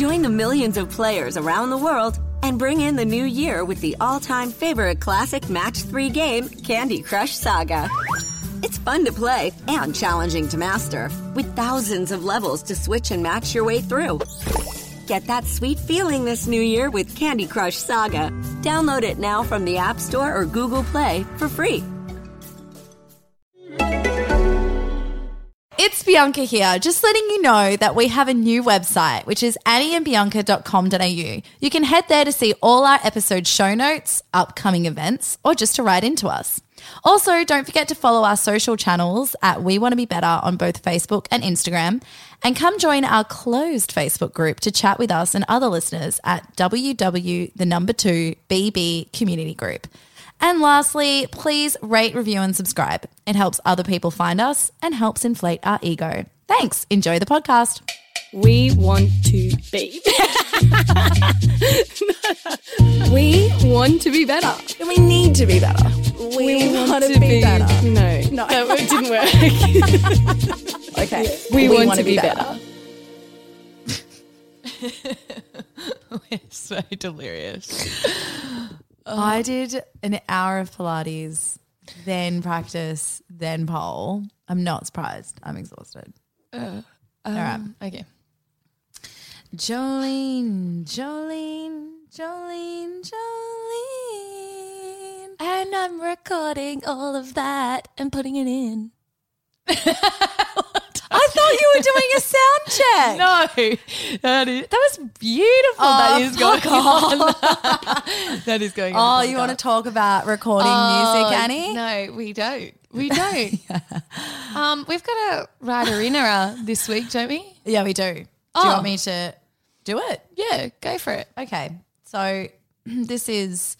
Join the millions of players around the world and bring in the new year with the all time favorite classic Match 3 game, Candy Crush Saga. It's fun to play and challenging to master, with thousands of levels to switch and match your way through. Get that sweet feeling this new year with Candy Crush Saga. Download it now from the App Store or Google Play for free. It's Bianca here, just letting you know that we have a new website, which is annieandbianca.com.au. You can head there to see all our episode show notes, upcoming events, or just to write into us. Also, don't forget to follow our social channels at We Want to Be Better on both Facebook and Instagram. And come join our closed Facebook group to chat with us and other listeners at www, the number two, BB Community Group. And lastly, please rate, review, and subscribe. It helps other people find us and helps inflate our ego. Thanks. Enjoy the podcast. We want to be. we want to be better. We need to be better. We, want to be better. No, No. that it didn't work. Okay. We, want, to be better. We're so delirious. Oh. I did an hour of Pilates, then practice, then pole. I'm not surprised. I'm exhausted. Uh, all right. Um, okay. Jolene, Jolene, Jolene, Jolene. And I'm recording all of that and putting it in. I thought you were doing a sound check. No, that is that was beautiful. Oh, that is going on. that is going on. Oh, you want to talk about recording music, Annie? No, we don't. We don't. um, we've got a writer in era this week, don't we? Yeah, we do. Do Oh. you want me to do it? Yeah, go for it. Okay. So this is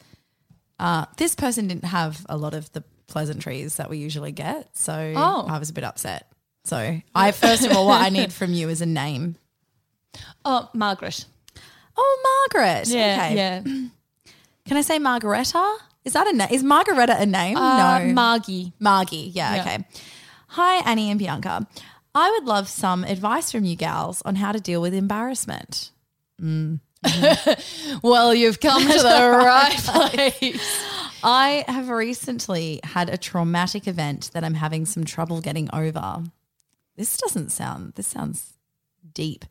uh, this person didn't have a lot of the pleasantries that we usually get, so Oh. I was a bit upset. So I first of all, what I need from you is a name. Oh, Margaret. Oh, Margaret. Yeah, okay. yeah. Can I say Margareta? Is that a name? Is Margareta a name? Uh, no. Margie. Margie. Yeah, Yeah. Okay. Hi, Annie and Bianca. I would love some advice from you gals on how to deal with embarrassment. Well, you've come to the right place. I have recently had a traumatic event that I'm having some trouble getting over. This doesn't sound, this sounds deep.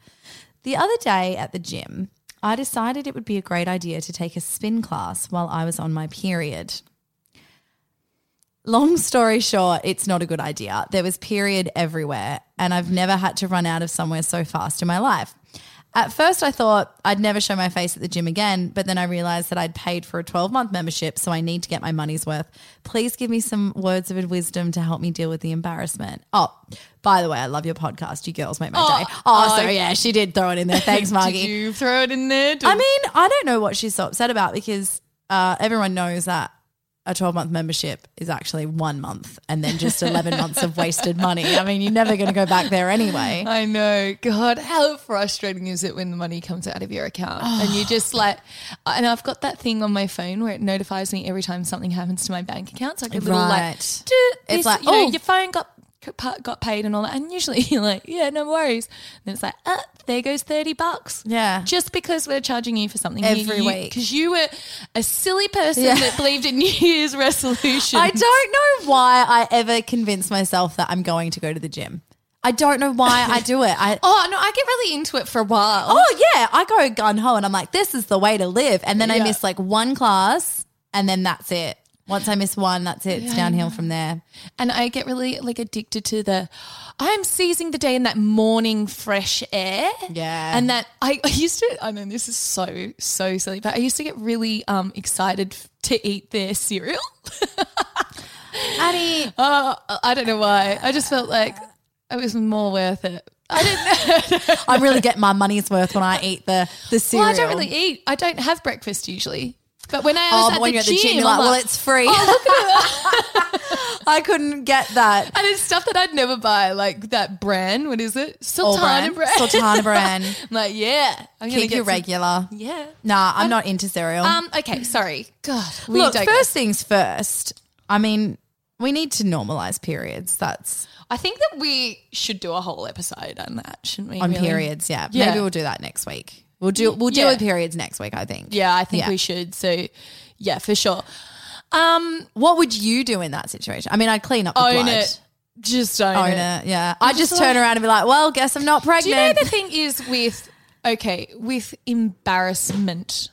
The other day at the gym, I decided it would be a great idea to take a spin class while I was on my period. Long story short, it's not a good idea. There was period everywhere, and I've never had to run out of somewhere so fast in my life. At first, I thought I'd never show my face at the gym again, but then I realized that I'd paid for a 12 month membership, so I need to get my money's worth. Please give me some words of wisdom to help me deal with the embarrassment. Oh, by the way, I love your podcast. You girls make my Oh, day. Oh, so I- yeah, she did throw it in there. Thanks, Margie. Did you throw it in there? I mean, I don't know what she's so upset about because uh, everyone knows that a 12 month membership is actually one month and then just 11 months of wasted money. I mean, you're never going to go back there anyway. I know. God, how frustrating is it when the money comes out of your account and you just like, and I've got that thing on my phone where it notifies me every time something happens to my bank account. So I get a little like, Right. "Duh, It's like, you know, oh. your phone got got paid and all that. And usually you're like, yeah, no worries. And it's like, uh, there goes 30 bucks. Yeah. Just because we're charging you for something Every week. Because you were a silly person Yeah. that believed in New Year's resolutions. I don't know why I ever convinced myself that I'm going to go to the gym. I don't know why I do it. I Oh, no, I get really into it for a while. Oh yeah, I go gun ho and I'm like, this is the way to live. And then I miss like one class and then that's it. Once I miss one, that's it. It's downhill from there. And I get really like addicted to the I'm seizing the day in that morning fresh air. Yeah. And that I, I used to I mean this is so, so silly, but I used to get really um excited to eat their cereal. Annie, Uh, I don't know why. I just felt like it was more worth it. I didn't know. I really get my money's worth when I eat the the cereal. Well, I don't really eat. I don't have breakfast usually. But when I was Oh, at when the you're at gym, the gym, you're I'm like, well, it's free. I couldn't get that. and it's stuff that I'd never buy, like that brand. What is it? Sultana Bran. brand. Sultana brand. I'm like, yeah, I'm Keep get you some- regular. Yeah. Nah, I'm not into cereal. Um. Okay. Sorry. God. We Look, first things first. I mean, we need to normalize periods. That's I think that we should do a whole episode on that, shouldn't we? on really? periods. Yeah. Yeah. Maybe we'll do that next week. We'll do we'll do Yeah. with periods next week, I think. Yeah, I think Yeah. we should. So, yeah, for sure. Um, What would you do in that situation? I mean, I'd clean up the own blood. it. Just own, Own it. it. Yeah. I'd just just turn like- around and be like, well, guess I'm not Do you know the thing is with okay with embarrassment,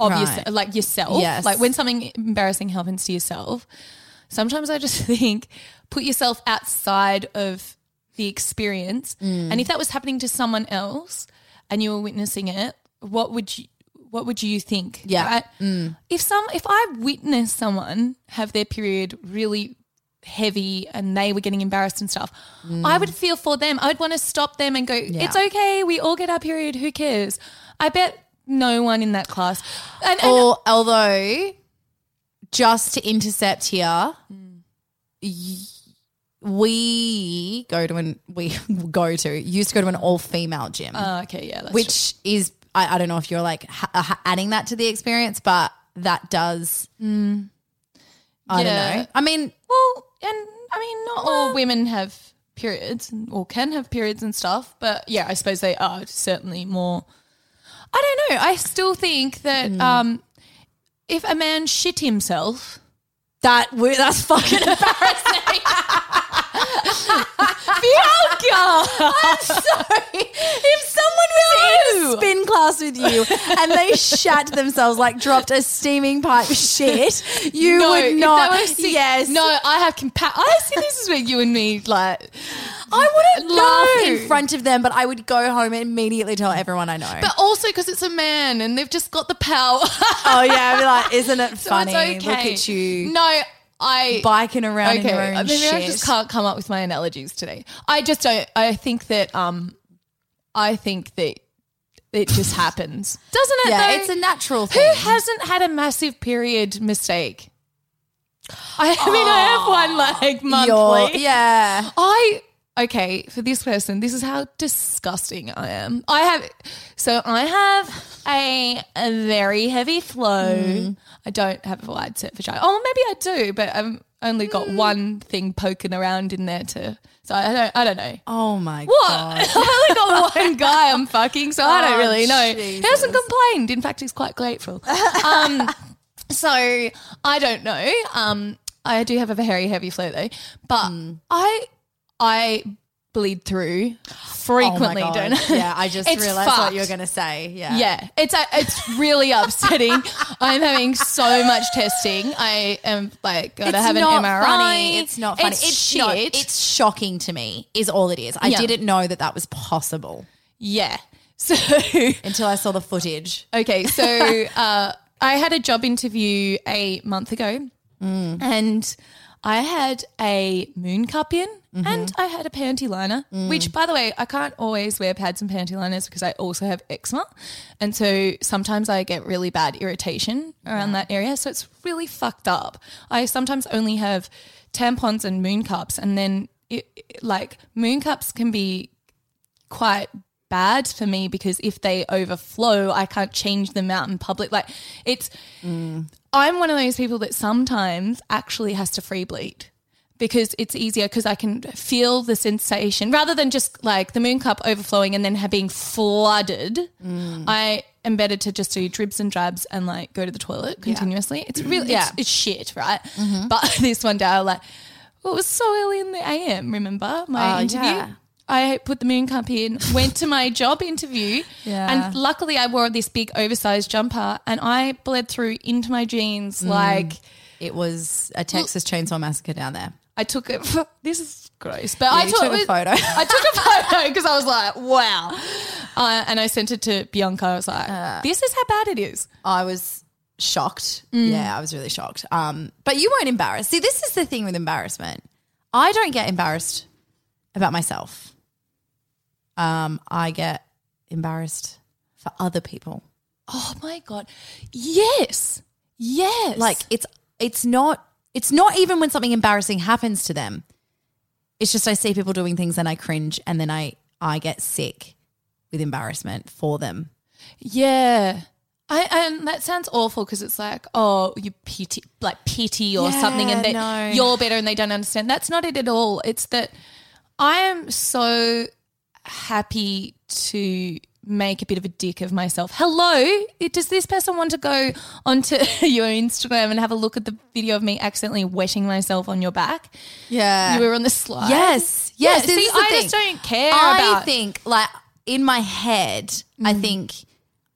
obviously, Right. like yourself, Yes. like when something embarrassing happens to yourself. Sometimes I just think put yourself outside of the experience, Mm. and if that was happening to someone else and you were witnessing it, what would you? What would you think? Yeah. Mm. If some, if I witnessed someone have their period really heavy and they were getting embarrassed and stuff, I would feel for them. I would want to stop them and go, "It's okay. We all get our period. Who cares?" I bet no one in that class. And, and Or although, just to intercept here, y- we go to an we go to used to go to an all female gym, Oh, okay, yeah, that's which is I, I don't know if you're like ha- adding that to the experience, but that does. I don't know. I mean, Well, and I mean, not all women have periods or can have periods and stuff, but yeah, I suppose they are certainly more. I don't know. I still think that um, if a man shit himself, that that's fucking embarrassing. Bianca, I'm sorry. If someone was in a spin class with you and they shat themselves, like dropped a steaming pipe of shit, you no, would not. yes. no, I have compa- I see. This is where you and me like. I wouldn't laugh in front of them, but I would go home and immediately tell everyone I know. But also because it's a man and they've just got the power. oh yeah, I'd be like, isn't it So funny? it's okay. Look at you No, I biking around in your okay. own Maybe shit. I just can't come up with my analogies today. I just don't. I think that um, I think that it just happens, doesn't it? yeah, though? it's a natural thing. Who hasn't had a massive period mistake? I, I mean, I have one like monthly. Yeah. I okay for this person. This is how disgusting I am. I have so I have a, a very heavy flow. I don't have a wide set vagina. Oh, maybe I do, but I've only got one thing poking around in there to. So I don't. I don't know. Oh my What? god. I've only got one guy I'm fucking, so I don't Oh, really know. He hasn't complained. In fact, he's quite grateful. Um, so I don't know. Um, I do have a very heavy flow though, but Hmm. I I bleed through frequently. oh don't. I? Yeah, I just realized what you were going to say. Yeah. Yeah, it's uh, it's really upsetting. I'm having so much testing. I am like gotta It's have an MRI. funny. It's not funny. It's, It's, shit. no, it's shocking to me. Is all it is. I Yeah. didn't know that that was possible yeah. So until I saw the footage. Okay, so uh, I had a job interview a month ago, and I had a moon cup in, mm-hmm. and I had a panty liner. Mm. Which, by the way, I can't always wear pads and panty liners because I also have eczema, and so sometimes I get really bad irritation around that area. So it's really fucked up. I sometimes only have tampons and moon cups, and then it, it- like moon cups can be quite bad for me because if they overflow, I can't change them out in public. Like it's, mm. I'm one of those people that sometimes actually has to free bleed because it's easier because I can feel the sensation rather than just like the moon cup overflowing and then being flooded. Mm. I am better to just do dribs and drabs and like go to the toilet continuously. It's really, Yeah. it's, it's shit, right? Mm-hmm. But this one day I was like, well, it was so early in the AM, remember my Oh, interview? yeah. I put the moon cup in, went to my job interview, Yeah. and luckily I wore this big oversized jumper and I bled through into my jeans. Mm. Like It was a Texas Chainsaw Massacre down there. I took it. This is gross, but I you took, took a photo. I took a photo because I was like, wow, uh, and I sent it to Bianca. I was like, Uh. this is how bad it is. I was shocked. Mm. Yeah, I was really shocked. Um, but you weren't embarrassed. See, this is the thing with embarrassment. I don't get embarrassed about myself. Um, I get embarrassed for other people. Oh my god, yes, yes, Like it's it's not it's not even when something embarrassing happens to them. It's just I see people doing things and I cringe and then I I get sick with embarrassment for them. Yeah. I, and that sounds awful because it's like, oh, you pity, like pity or Yeah, something, and that no. you're better and they don't understand. That's not it at all. It's that I am so happy to make a bit of a dick of myself. Hello, does this person want to go onto your Instagram and have a look at the video of me accidentally wetting myself on your back? Yeah. You were on the slide. Yes. Yeah, Yes. see, I thing. just don't care I about. think, like, in my head, I Mm. think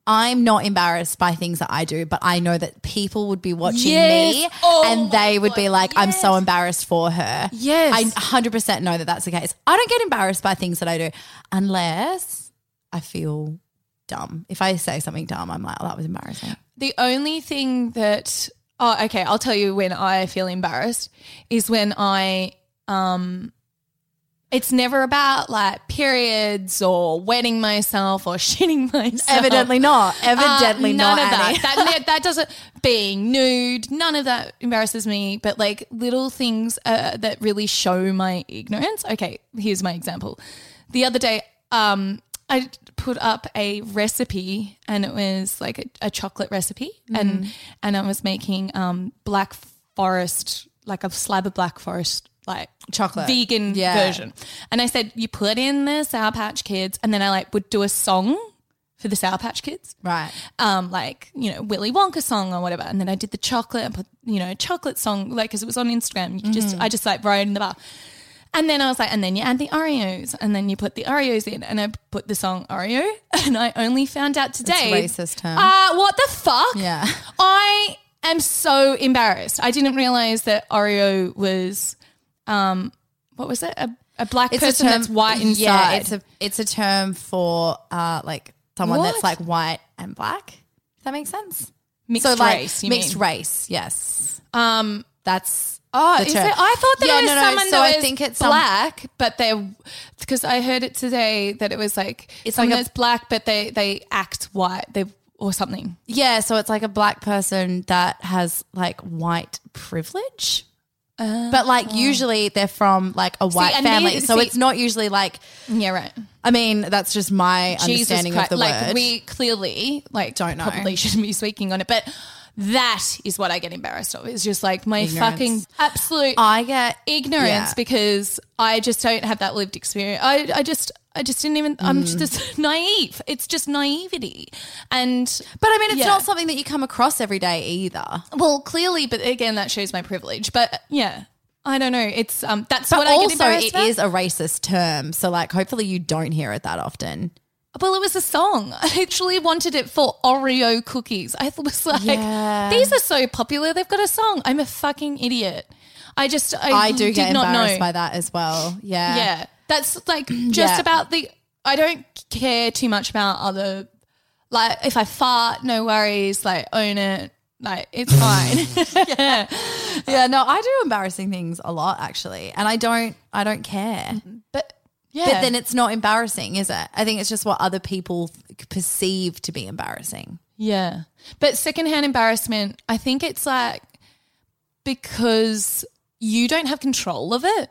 I'm not embarrassed by things that I do, but I know that people would be watching Yes. me Oh and they would be God, like, I'm so embarrassed for her. Yes. I 100% know that that's the case. I don't get embarrassed by things that I do unless I feel dumb. If I say something dumb, I'm like, oh, that was embarrassing. The only thing that oh okay, I'll tell you when I feel embarrassed is when I um it's never about like periods or wetting myself or shitting myself. Evidently not. Evidently Uh, not. none of Annie. that. that. That doesn't being nude. None of that embarrasses me. But like little things uh, that really show my ignorance. Okay, here's my example. The other day, um, I put up a recipe, and it was like a, a chocolate recipe, and and I was making um black forest, like a slab of black forest. Like Chocolate. vegan Yeah. version, and I said you put in the Sour Patch Kids, and then I like would do a song for the Sour Patch Kids, right. um, like you know Willy Wonka song or whatever, and then I did the chocolate, and put you know chocolate song, like because it was on Instagram. You could just Mm-hmm. I just like wrote in the bar, and then I was like, and then you add the Oreos, and then you put the Oreos in, and I put the song Oreo, and I only found out today. racist term. Uh, what the fuck? Yeah. I am so embarrassed. I didn't realize that Oreo was, um, what was it? A, a black person that's white inside. Yeah, it's a it's a term for uh like someone that's like white and black. Does that make sense? mixed so like race. You mixed mean. race. Yes, Um, that's Oh, is term. it? I thought that Yeah, it was no, no, someone so that I was think it's some- black, but they're because I heard it today that it was like It's someone like a- that's black, but they they act white, they or something. yeah. So it's like a black person that has like white privilege. But like oh. usually they're from like a white and family, so see- it's not usually like. Yeah, right. I mean, that's just my Jesus understanding Christ. of the like word. we clearly like Don't know. Probably shouldn't be speaking on it, but that is what I get embarrassed of. It's just like my Ignorance. fucking absolute I get ignorance yeah. because I just don't have that lived experience. I, I just I just didn't even I'm Mm. just naive. It's just naivety. And But I mean, it's Yeah. not something that you come across every day either. well, clearly, but again that shows my privilege. But yeah. I don't know. It's um that's But what I get also, it about. is a racist term. So, like, hopefully, you don't hear it that often. Well, it was a song. I actually wanted it for Oreo cookies. I was like, Yeah. these are so popular. They've got a song. I'm a fucking idiot. I just, I, I do did get not embarrassed know. by that as well. Yeah. Yeah, that's like just Yeah. about the. I don't care too much about other. Like, if I fart, no worries. Like, own it. Like, it's fine. Yeah. Yeah. No, I do embarrassing things a lot, actually. And I don't, I don't care. but yeah, But then it's not embarrassing, is it? I think it's just what other people perceive to be embarrassing. Yeah. But secondhand embarrassment, I think it's like because you don't have control of it.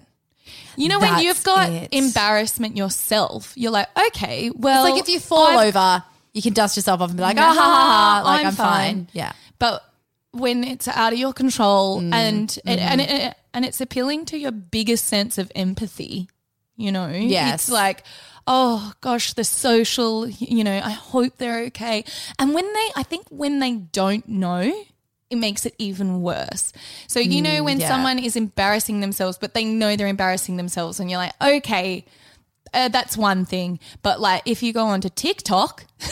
You know, when you've got it. embarrassment yourself, you're like, okay, well, It's like if you fall I've- over, you can dust yourself off and be like, Nah, ha, ha, ha. Like, I'm I'm, fine. fine. Yeah. But when it's out of your control Mm, and it, and mm-hmm. it, and it's appealing to your biggest sense of empathy, you know, Yes. it's like, oh gosh, the social, you know, I hope they're okay. And when they, I think when they don't know. It makes it even worse. So, you know, when Mm, yeah. someone is embarrassing themselves, but they know they're embarrassing themselves, and you're like, okay, uh, that's one thing. But like, if you go onto TikTok,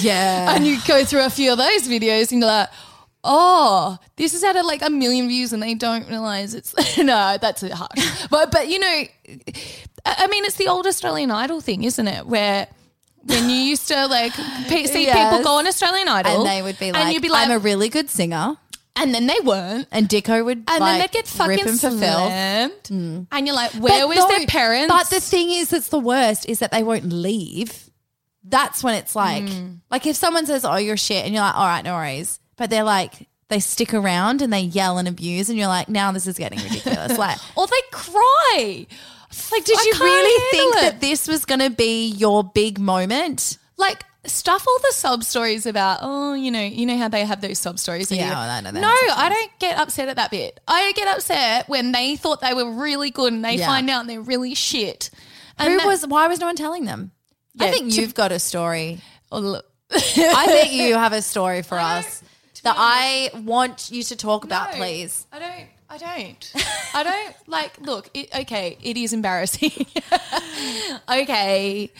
Yeah. and you go through a few of those videos and you're like, oh, this has had like a million views and they don't realize it's no, that's a harsh. but but you know, I mean, it's the old Australian Idol thing, isn't it? Where when you used to like pe- see Yes. people go on Australian Idol, and they would be like, and you'd be like, I'm a really good singer. and then they weren't. And Dicko would And like, then they'd get fucking rip him for filth. slammed. And you're like, where But was no, their parents? But the thing is, that's the worst is that they won't leave. That's when it's like, Hmm. like if someone says, "Oh, you're shit," and you're like, "All right, no worries," but they're like, they stick around and they yell and abuse, and you're like, "Now this is getting ridiculous." like, or they cry. like, did I you really think it. that this was going to be your big moment? like stuff all the sub stories about oh you know you know how they have those sub stories Yeah, you go, oh, I know no i don't get upset at that bit i get upset when they thought they were really good and they Yeah. find out they're really shit and Who that- was? Why was no one telling them? I think you've got a story. Oh. I think you have a story for us that I want you to talk about, No, please. I don't. I don't. I don't like. Look. It, okay. It is embarrassing. okay.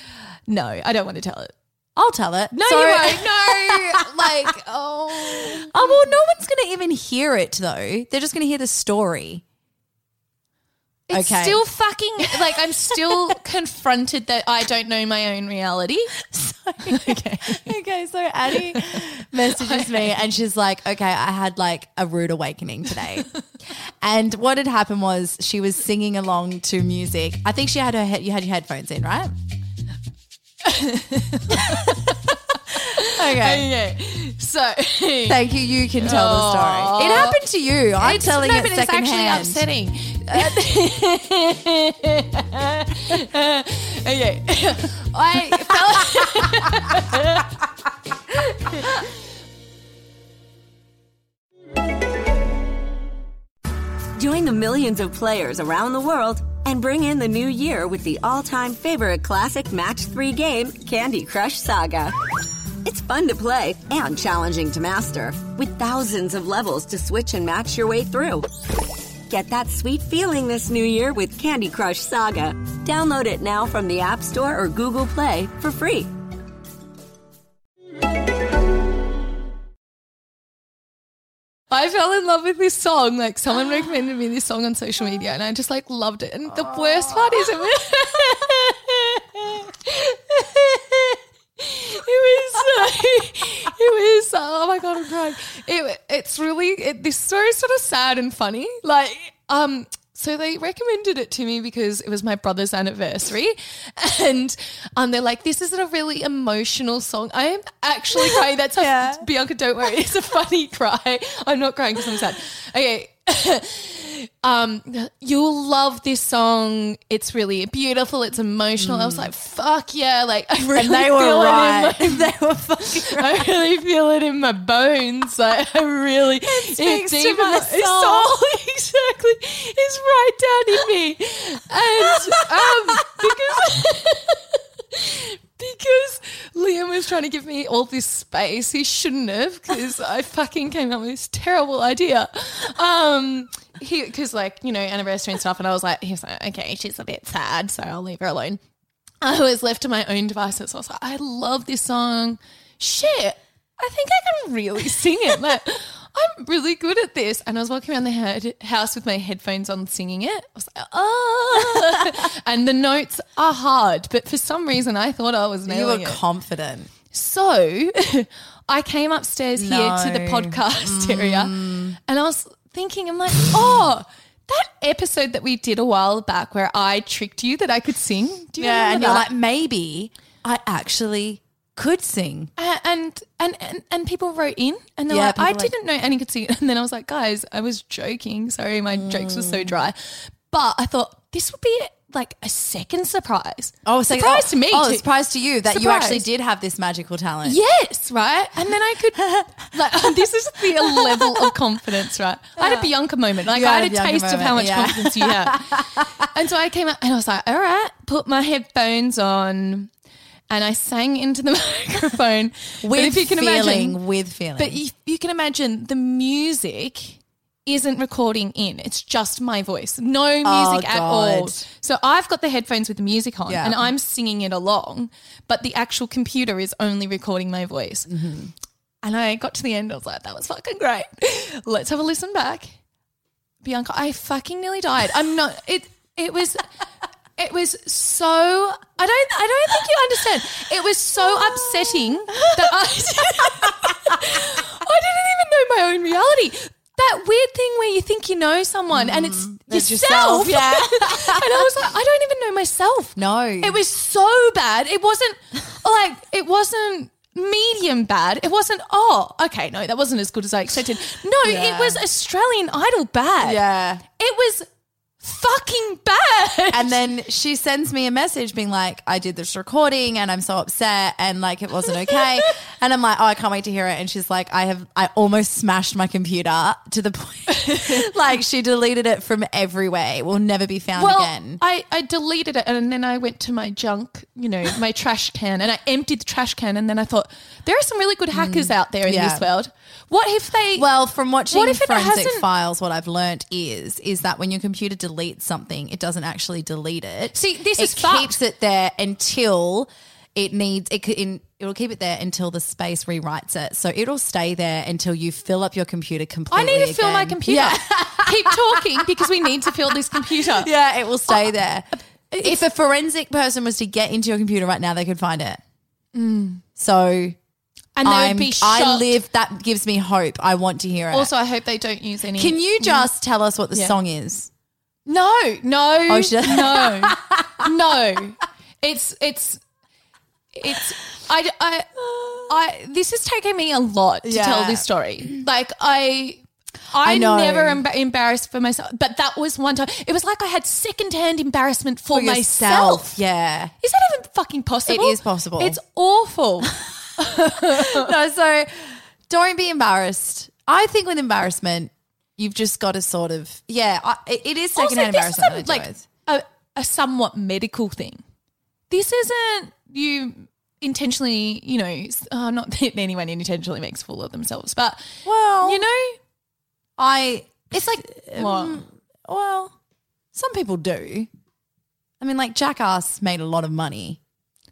No, I don't want to tell it. I'll tell it. No, you won't. No. like. Oh. Oh well, no one's going to even hear it though. They're just going to hear the story. It's Okay. still fucking like I'm still confronted that I don't know my own reality. Okay. okay, so Addie messages me and she's like, "Okay, I had like a rude awakening today." and what had happened was she was singing along to music. I think she had her head, you had your headphones in, right? okay. Okay. So Thank you. You can tell the story. It happened to you. I'm telling no, it but it's actually upsetting. okay, I Join the millions of players around the world and bring in the new year with the all-time favorite classic Match 3 game, Candy Crush Saga. It's fun to play and challenging to master, with thousands of levels to switch and match your way through. Get that sweet feeling this new year with Candy Crush Saga. Download it now from the App Store or Google Play for free. I fell in love with this song. Like someone recommended me this song on social media, and I just like loved it. And the worst part is it was, it was so, it was oh my god, I'm crying. It, it's really it, this story is sort of sad and funny. Like um. So they recommended it to me because it was my brother's anniversary, and um, they're like, "This is a really emotional song." I am actually crying. That's Yeah. Bianca. Don't worry, it's a funny cry. I'm not crying because I'm sad. Okay. um, you'll love this song. It's really beautiful. It's emotional. I was like, "Fuck yeah!" Like I really And they were feel right. It in my, they were fucking right. I really feel it in my bones. Like I really, it speaks to deep in my soul. exactly, it's right down in me, and um, because. Because Liam was trying to give me all this space, he shouldn't have. Because I fucking came up with this terrible idea. Um, he because like you know anniversary and stuff, and I was like, he was like, okay, she's a bit sad, so I'll leave her alone. I was left to my own devices. So I was like, I love this song. Shit, I think I can really sing it. Like, I'm really good at this. And I was walking around the head, house with my headphones on singing it. I was like, oh. and the notes are hard, but for some reason I thought I was You were it. confident. So I came upstairs here to the No. podcast mm. area and I was thinking, I'm like, oh, that episode that we did a while back where I tricked you that I could sing. Do you Yeah, remember and you're that? like, maybe I actually could sing. And, and and and people wrote in and they're Yeah, like, I didn't know Annie could sing. And then I was like, guys, I was joking. Sorry, my jokes were so mm. dry. But I thought this would be like a second surprise. Oh, so surprise oh, to me. Oh, too. surprise to you that you actually did have this magical talent. Yes, right. And then I could like this is the level of confidence, right? I had a Bianca moment. Like I had had a taste of how much yeah. confidence you have. and so I came out and I was like, all right, put my headphones on. And I sang into the microphone. With if you can feeling, imagine, with feeling. but you, you can imagine the music isn't recording in. It's just my voice. No music at all. So I've got the headphones with the music on Yeah. and I'm singing it along, but the actual computer is only recording my voice. Mm-hmm. And I got to the end, I was like, that was fucking great. Let's have a listen back. Bianca, I fucking nearly died. I'm not it it was it was so I don't I don't think you understand. It was so upsetting that I I didn't even know my own reality. That weird thing where you think you know someone and it's mm, It's yourself. yourself, yeah. and I was like, I don't even know myself. no. It was so bad. It wasn't like it wasn't medium bad. It wasn't oh, okay, no, that wasn't as good as I expected. No, Yeah. it was Australian Idol bad. Yeah. It was fucking bad. And then she sends me a message being like, I did this recording and I'm so upset and like it wasn't okay. And I'm like, oh, I can't wait to hear it. And she's like, I have, I almost smashed my computer to the point, like she deleted it from everywhere. It will never be found well, again. I, I deleted it and then I went to my junk, you know, my trash can and I emptied the trash can and then I thought, there are some really good hackers out there in Mm. Yeah. this world. What if they Well, from watching What if forensic files, what I've learned is is that when your computer deletes something, it doesn't actually delete it. See, this it is fucked. keeps it there until it needs it. In, it'll keep it there until the space rewrites it, so it'll stay there until you fill up your computer completely. I need to fill my computer. Yeah. Keep talking because we need to fill this computer. yeah, it will stay oh, there. Uh, if a forensic person was to get into your computer right now, they could find it. Mm. So And they I'm, would be I live. That gives me hope. I want to hear it. Also, I hope they don't use any. Can you mm. just tell us what the Yeah. song is? No, no, Oh, should- no, no. It's it's it's. I, I, I. This has taken me a lot to Yeah. tell this story. Like I. I, I know. never emba- embarrassed for myself, but that was one time. It was like I had secondhand embarrassment for, For myself. yourself, yeah. Is that even fucking possible? It is possible. It's awful. no, so don't be embarrassed. I think with embarrassment, you've just got to sort of yeah. I, it is secondhand Also, this is embarrassment. a- like a, a somewhat medical thing. This isn't you intentionally, you know, oh, not that anyone intentionally makes a fool of themselves, but Well, you know, I it's like um, well, some people do. I mean, like Jackass made a lot of money.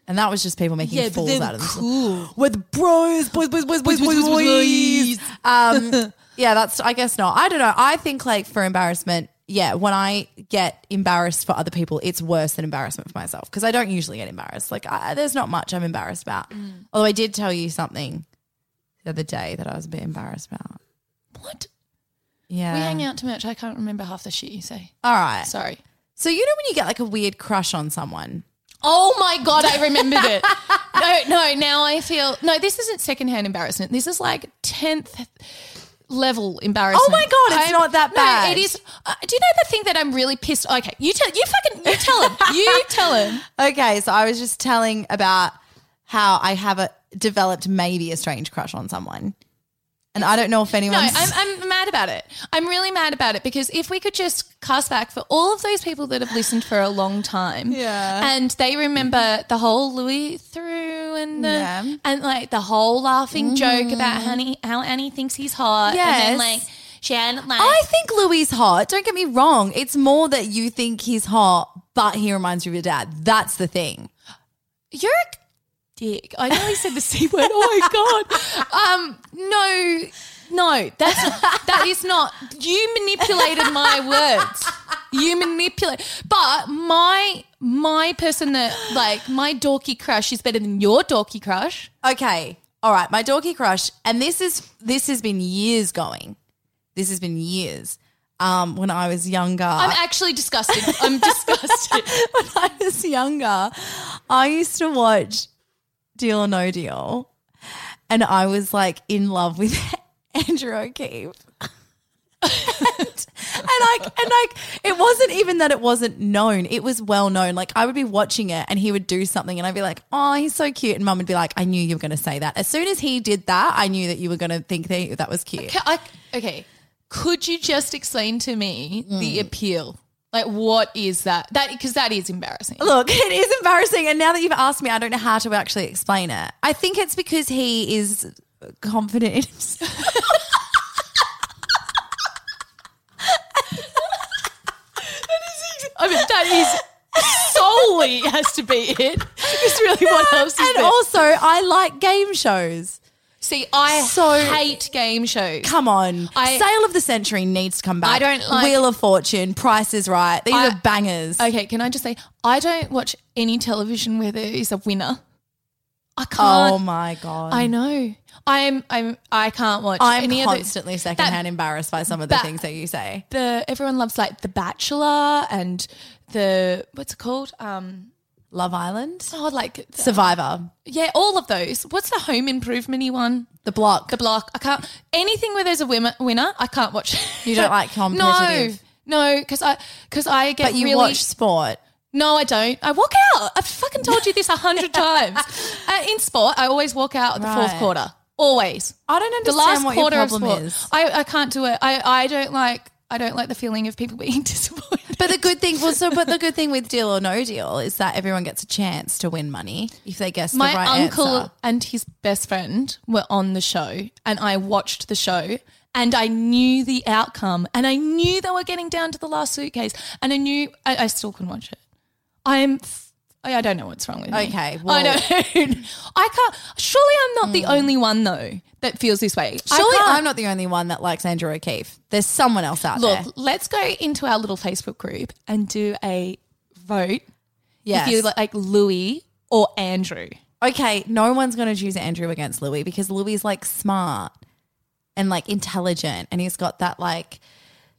And that was just people making fools out of themselves. With bros, boys, boys, boys, boys, boys, boys. Um, yeah, that's, I guess not. I don't know. I think like for embarrassment, yeah, when I get embarrassed for other people, it's worse than embarrassment for myself because I don't usually get embarrassed. Like, I, there's not much I'm embarrassed about. Mm. Although I did tell you something the other day that I was a bit embarrassed about. what? Yeah. We hang out too much. I can't remember half the shit you say. All right. Sorry. So, you know when you get like a weird crush on someone? Oh my god, I remembered it. No, no. Now I feel no. This isn't secondhand embarrassment. This is like tenth level embarrassment. Oh my God, it's not that bad. No, it is. Uh, do you know the thing that I'm really pissed? Okay, you tell. You fucking. You tell him. You tell him. Okay, so I was just telling about how I have a developed maybe a strange crush on someone. And I don't know if anyone. No, anyone's I'm, I'm mad about it. I'm really mad about it because if we could just cast back for all of those people that have listened for a long time, Yeah. and they remember the whole Louis Theroux and the Yeah. Mm-hmm. and like the whole laughing joke about Honey, how Annie thinks he's hot, and then like Shannon like I think Louis hot. Don't get me wrong. It's more that you think he's hot, but he reminds you of your dad. That's the thing. You're a dick. I nearly said the C word. Oh my god. Um, no, no, that's that is not. You manipulated my words. You manipulate. But my my person that like my dorky crush is better than your dorky crush. Okay. All right, my dorky crush, and this is this has been years going. This has been years. Um, when I was younger, I'm actually disgusted. I'm disgusted. when I was younger, I used to watch Deal or No Deal, and I was like in love with Andrew O'Keefe. and, and like and like it wasn't even that it wasn't known it was well known like i would be watching it and he would do something and i'd be like oh he's so cute and mum would be like i knew you were going to say that as soon as he did that i knew that you were going to think that that was cute Ca- I- okay, could you just explain to me the Mm. appeal? Like, what is that? That because that is embarrassing. Look, it is embarrassing. And now that you've asked me, I don't know how to actually explain it. I think it's because he is confident in himself. I mean, that is solely has to be it. It's really what else is and there? also, I like game shows. See, I So- hate game shows. Come on. I- Sale of the Century needs to come back. I don't like- Wheel of Fortune, Price is Right. These I- are bangers. Okay, can I just say I don't watch any television where there is a winner. I Oh can't. my God. I know. I'm. I'm. I can't watch I'm any other. constantly secondhand embarrassed by some of the that- things that you say. The everyone loves like The Bachelor and the what's it called? Um. Love Island, Oh, like Survivor, yeah, all of those. What's the home improvementy one? The Block. The block. I can't anything where there's a winner. Winner. I can't watch. You don't like competitive? No, no, because I because I get but you really watch sport. No, I don't. I walk out. I've fucking told you this a hundred times. Uh, in sport, I always walk out at the fourth Right. quarter. Always. I don't The understand last what quarter your of problem sport. is. I, I can't do it. I, I don't like I don't like the feeling of people being disappointed. But the good thing, well, so but the good thing with Deal or No Deal is that everyone gets a chance to win money if they guess my the right My uncle answer. and his best friend were on the show and I watched the show and I knew the outcome and I knew they were getting down to the last suitcase and I knew I, I still couldn't watch it. I am f- I I don't know what's wrong with me. Okay, I well- don't. I can't. Surely I'm not the hmm. only one though that feels this way. Surely I'm not the only one that likes Andrew O'Keefe. There's someone else out there. Look, let's go into our little Facebook group and do a vote. Yes. If you like, like Louis or Andrew. okay, no one's going to choose Andrew against Louis because Louis is like smart and like intelligent and he's got that like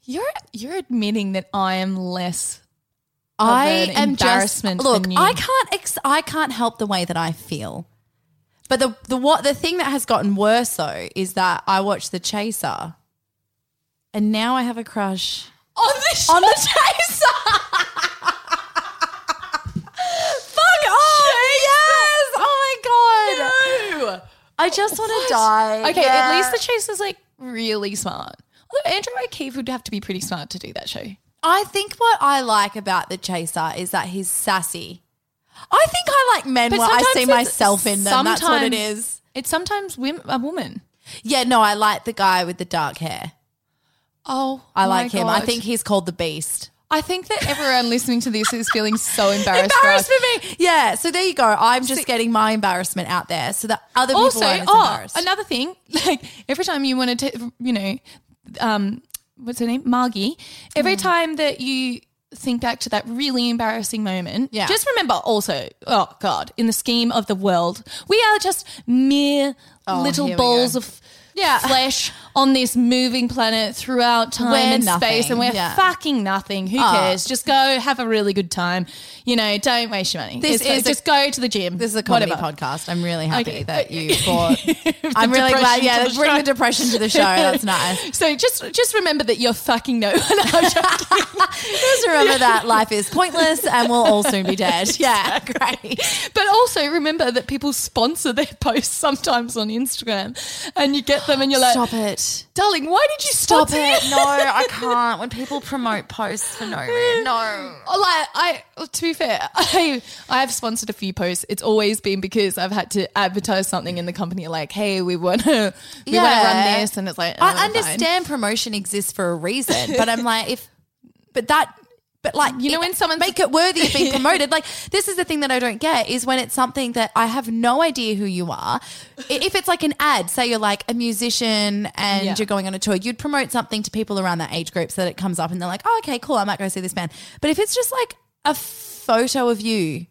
You're you're admitting that I am less. I am just embarrassment look. I can't. Ex- I can't help the way that I feel. But the the what the thing that has gotten worse though is that I watched The Chaser, and now I have a crush On the on The Chaser. Fuck off! Yes! Oh my god! I just want to die. Okay, Yeah. at least the chase is like really smart. Although Andrew O'Keefe would have to be pretty smart to do that show. I think what I like about The Chaser is that he's sassy. I think I like men But where I sometimes see it's- myself in them. That's what it sometimes- is. It's sometimes wim- a woman. Yeah, no, I like the guy with the dark hair. Oh, I like him. I think he's called the Beast. I think that everyone listening to this is feeling so embarrassed. Embarrassed for us. for me. Yeah, so there you go. I'm just getting my embarrassment out there so that other people Also, aren't as oh, embarrassed. another thing, like every time you want to, you know, um, what's her name, Margie. Every Hmm. time that you think back to that really embarrassing moment, Yeah. just remember also, oh God, in the scheme of the world, we are just mere Oh, little here we balls of Yeah. flesh on this moving planet throughout time We're and nothing. space, and we're Yeah. fucking nothing. Who Oh. cares? Just go have a really good time. You know, don't waste your money. This It's is a- just go to the gym. this is a comedy whatever. podcast. I'm really happy Okay. that you brought. I'm really glad. Yeah, the bring the depression to the show. That's nice. So just just remember that you're fucking no one. Just remember that life is pointless and we'll all soon be dead. Yeah, great. but also remember that people sponsor their posts sometimes on Instagram, and you get them, and you're like, Stop it. "Darling, why did you Stop sponsor it. No, I can't. When people promote posts for no reason. No. Oh, like I, to be fair, I I have sponsored a few posts. It's always been because I've had to advertise something in the company, like, "Hey, we want to we want to run this," and it's like, oh, I fine. understand promotion exists for a reason, but I'm like, if, but that, but like, You know when someone make it worthy of being promoted. Like, this is the thing that I don't get is when it's something that I have no idea who you are. If it's like an ad, say you're like a musician and Yeah. you're going on a tour, you'd promote something to people around that age group so that it comes up and they're like, oh, okay, cool, I might go see this band. But if it's just like a photo of you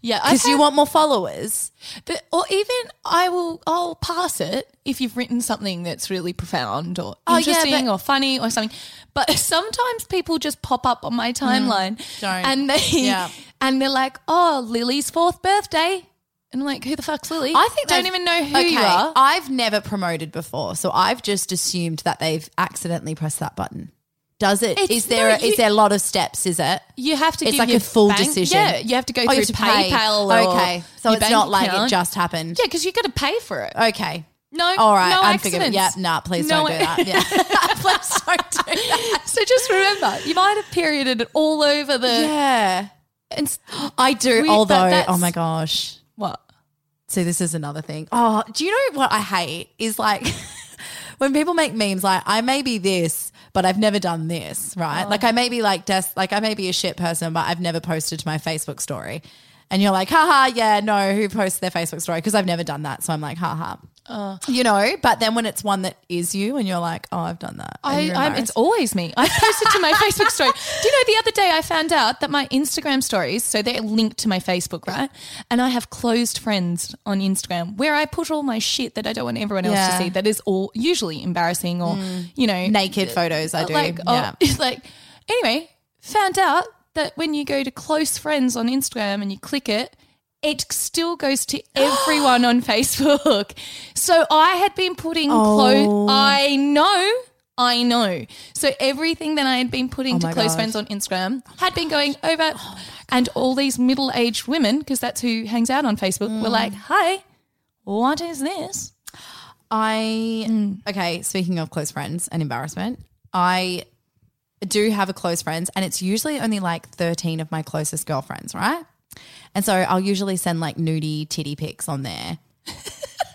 yeah, because you want more followers, But or even I will I'll pass it if you've written something that's really profound or Oh, yeah, interesting but- or funny or something. But sometimes people just pop up on my timeline Mm, and they Yeah. and they're like, "Oh, Lily's fourth birthday." And I'm like, "Who the fuck's Lily?" I think don't even know who okay, you are. I've never promoted before, so I've just assumed that they've accidentally pressed that button. Does it? It's- Is there? no, a, is there a lot of steps? Is it? You have to It's like a full bank- decision. Yeah, you have to go Oh, you through to pay. PayPal. Or Okay, so it's not like account. it just happened. Yeah, because you got to pay for it. Okay. No, All right. no unforgivable. accidents. Yeah. Nah. Please No- don't do that. Yeah. please don't do that. So just remember, you might have perioded it all over the. Yeah. And I do. We- although, oh that's- oh my gosh. what? See, this is another thing. Oh, do you know what I hate is like when people make memes like I may be this, but I've never done this, right? Oh. Like I may be like des- like I may be a shit person, but I've never posted to my Facebook story. And you're like, haha, yeah, no, who posts their Facebook story? Because I've never done that. So I'm like, haha. Oh. You know, but then when it's one that is you and you're like, oh, I've done that. I, I'm, it's always me. I posted to my Facebook story. Do you know the other day I found out that my Instagram stories, so they're linked to my Facebook, right? And I have closed friends on Instagram where I put all my shit that I don't want everyone else Yeah. Mm. to see. That is all usually embarrassing or you know Naked photos, I do. Like yeah. oh, like anyway, found out that when you go to close friends on Instagram and you click it. It still goes to everyone on Facebook. So I had been putting Oh. close. I know. I know. So everything that I had been putting Oh to close God. friends on Instagram had been going over, and all these middle-aged women, because that's who hangs out on Facebook, Mm. were like, "Hi, what is this?" I Mm. okay. Speaking of close friends and embarrassment, I do have a close friends, and it's usually only like thirteen of my closest girlfriends, right? And so I'll usually send like nudie titty pics on there.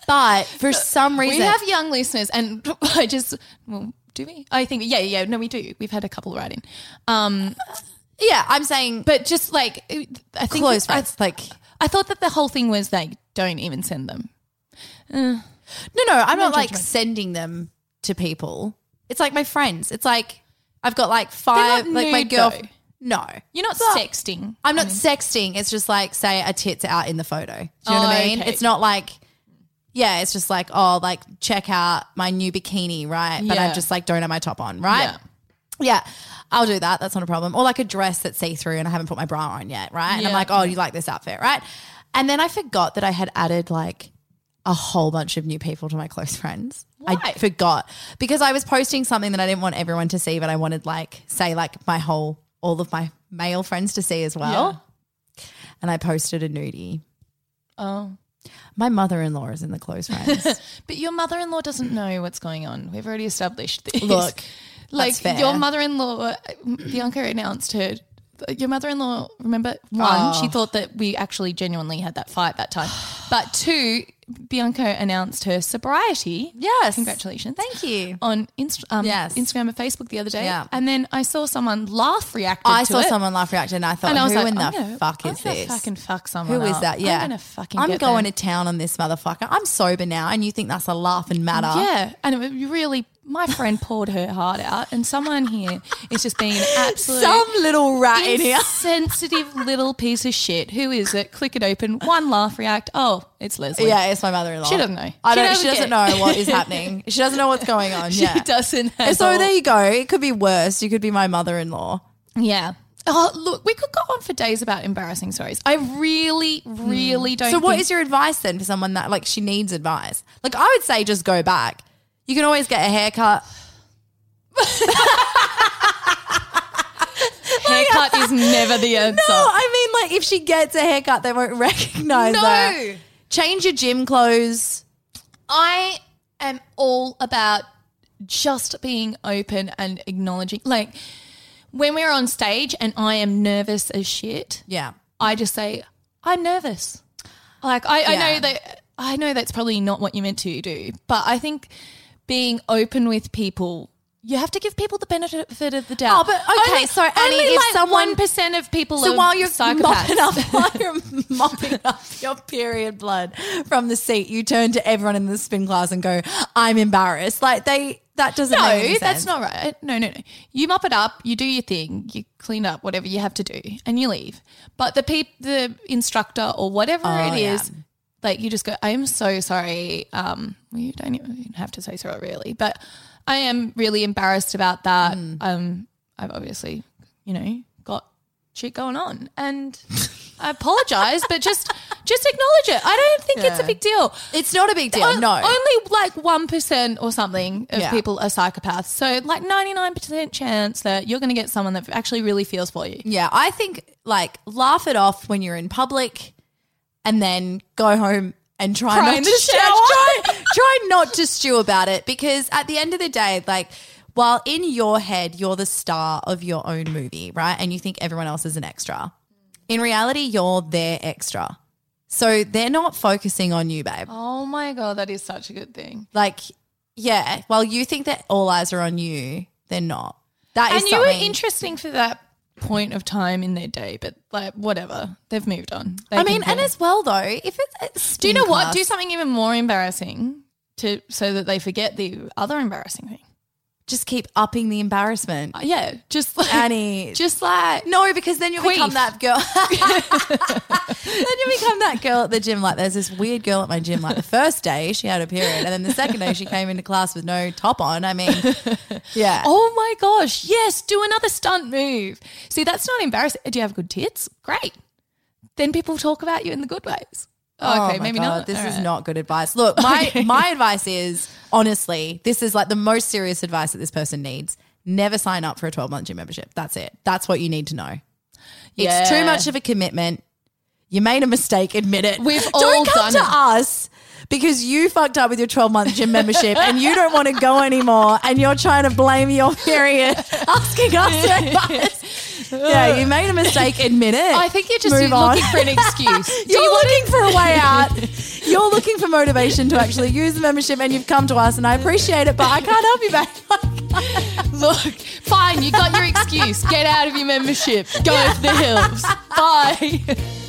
But for some reason, We have young listeners, and I just well, do we? I think yeah, yeah. No, we do. We've had a couple write in, um, yeah, I'm saying but just like I think close I, like I thought that the whole thing was like, don't even send them. no, no, I'm not like sending them to people. It's like my friends. It's like I've got like five, like my nude, girl. though. No, You're not But- sexting. I'm not sexting. It's just like say a tit's out in the photo. Do you know oh, what Oh, I mean? okay. It's not like yeah, it's just like oh, like check out my new bikini, right? But I Yeah. just like don't have my top on, right? Yeah. Yeah. I'll do that. That's not a problem. Or like a dress that's see through and I haven't put my bra on yet, right? And I'm Yeah. like, oh, you like this outfit, right? And then I forgot that I had added like a whole bunch of new people to my close friends. I forgot because I was posting something that I didn't want everyone to see, but I wanted like say like my whole all of my male friends to see as well. And I posted a nudie. Oh. My mother-in-law is in the close friends. But your mother in law doesn't know what's going on. We've already established this. Look, like your mother in law, uh, Bianca announced her. Your mother in law, remember, one, she thought that we actually genuinely had that fight that time. But two, Bianca announced her sobriety. yes. Congratulations. Thank you. On Inst- um, Yes. Instagram and Facebook the other day. Yeah. And then I saw someone laugh react I saw it. someone laugh react and I thought, and I was who like, in the gonna- fuck I'm is this? fucking fuck someone Who is up. that? Yeah. I'm gonna fucking I'm going them. to town on this motherfucker. I'm sober now and you think that's a laughing matter. Yeah, and it really, my friend poured her heart out, and someone here is just being absolute Some little rat in here. insensitive little piece of shit. Who is it? Click it open. One laugh, react. Oh, it's Leslie. Yeah, it's my mother-in-law. She doesn't know. I She don't. doesn't She doesn't know what is happening. She doesn't know what's going on. she yeah. doesn't. So all. there you go. It could be worse. You could be my mother-in-law. yeah. Oh, look, we could go on for days about embarrassing stories. I really, really don't. Hmm. So what is your advice then for someone that like she needs advice? Like I would say just go back. You can always get a haircut. haircut is never the answer. No, I mean like if she gets a haircut, they won't recognize No. her. Change your gym clothes. I am all about just being open and acknowledging. Like when we're on stage and I am nervous as shit, Yeah. I just say, I'm nervous. Like I, I know that I know that's probably not what you meant to do, but I think being open with people you have to give people the benefit of the doubt. Oh, but okay, Only- so Annie, only if like someone- one percent of people So are while you're mopping up, while you're mopping up your period blood from the seat, you turn to everyone in the spin class and go, "I'm embarrassed." Like they, that doesn't No, that's not right. No, no, no. You mop it up, you do your thing, you clean up whatever you have to do, and you leave. But the peop, the instructor or whatever Oh, it is, yeah. like you just go, I am so sorry. Um, well, you don't even have to say sorry really, but I am really embarrassed about that. Hmm. Um, I've obviously, you know, got shit going on, and I apologize, but just just acknowledge it. I don't think it's a big deal. It's not a big deal. On- no. Only like 1% or something of Yeah. people are psychopaths. So, like 99% chance that you're going to get someone that actually really feels for you. Yeah, I think like laugh it off when you're in public, and then go home and try, Cry not to shower. Try, not to stew about it because at the end of the day, like. While in your head, you're the star of your own movie, right? And you think everyone else is an extra. In reality, you're their extra. So they're not focusing on you, babe. Oh my God, that is such a good thing. Like, yeah, while you think that all eyes are on you, they're not. That is And you were interesting for that point of time in their day, but like, whatever. They've moved on. They I mean, and as well though, if it's, it's uh, do you know spin what? Do something even more embarrassing to so that they forget the other embarrassing thing. Just keep upping the embarrassment. Uh, Yeah, just like Annie. just like No, because then you'll become that girl. then you become that girl at the gym. Like, there's this weird girl at my gym. Like, the first day she had a period, and then the second day she came into class with no top on. I mean, yeah. Oh my gosh, yes, do another stunt move. See, that's not embarrassing. Do you have good tits? Great. Then people talk about you in the good ways. Oh, okay, my maybe God, not. This All is right. not good advice. Look, my my advice is honestly, this is like the most serious advice that this person needs. Never sign up for a 12 month gym membership. That's it. That's what you need to know. It's too much of a commitment. You made a mistake, admit it. We've don't all come done to it. us because you fucked up with your 12 month gym membership and you don't want to go anymore and you're trying to blame your period asking us for advice. Yeah, you made a mistake, admit it. I think you're just looking for an excuse. You're you looking for a way out. You're looking for motivation to actually use the membership, and you've come to us, and I appreciate it, but I can't help you back. Look, fine, you got your excuse. Get out of your membership. Go to the hills. Bye.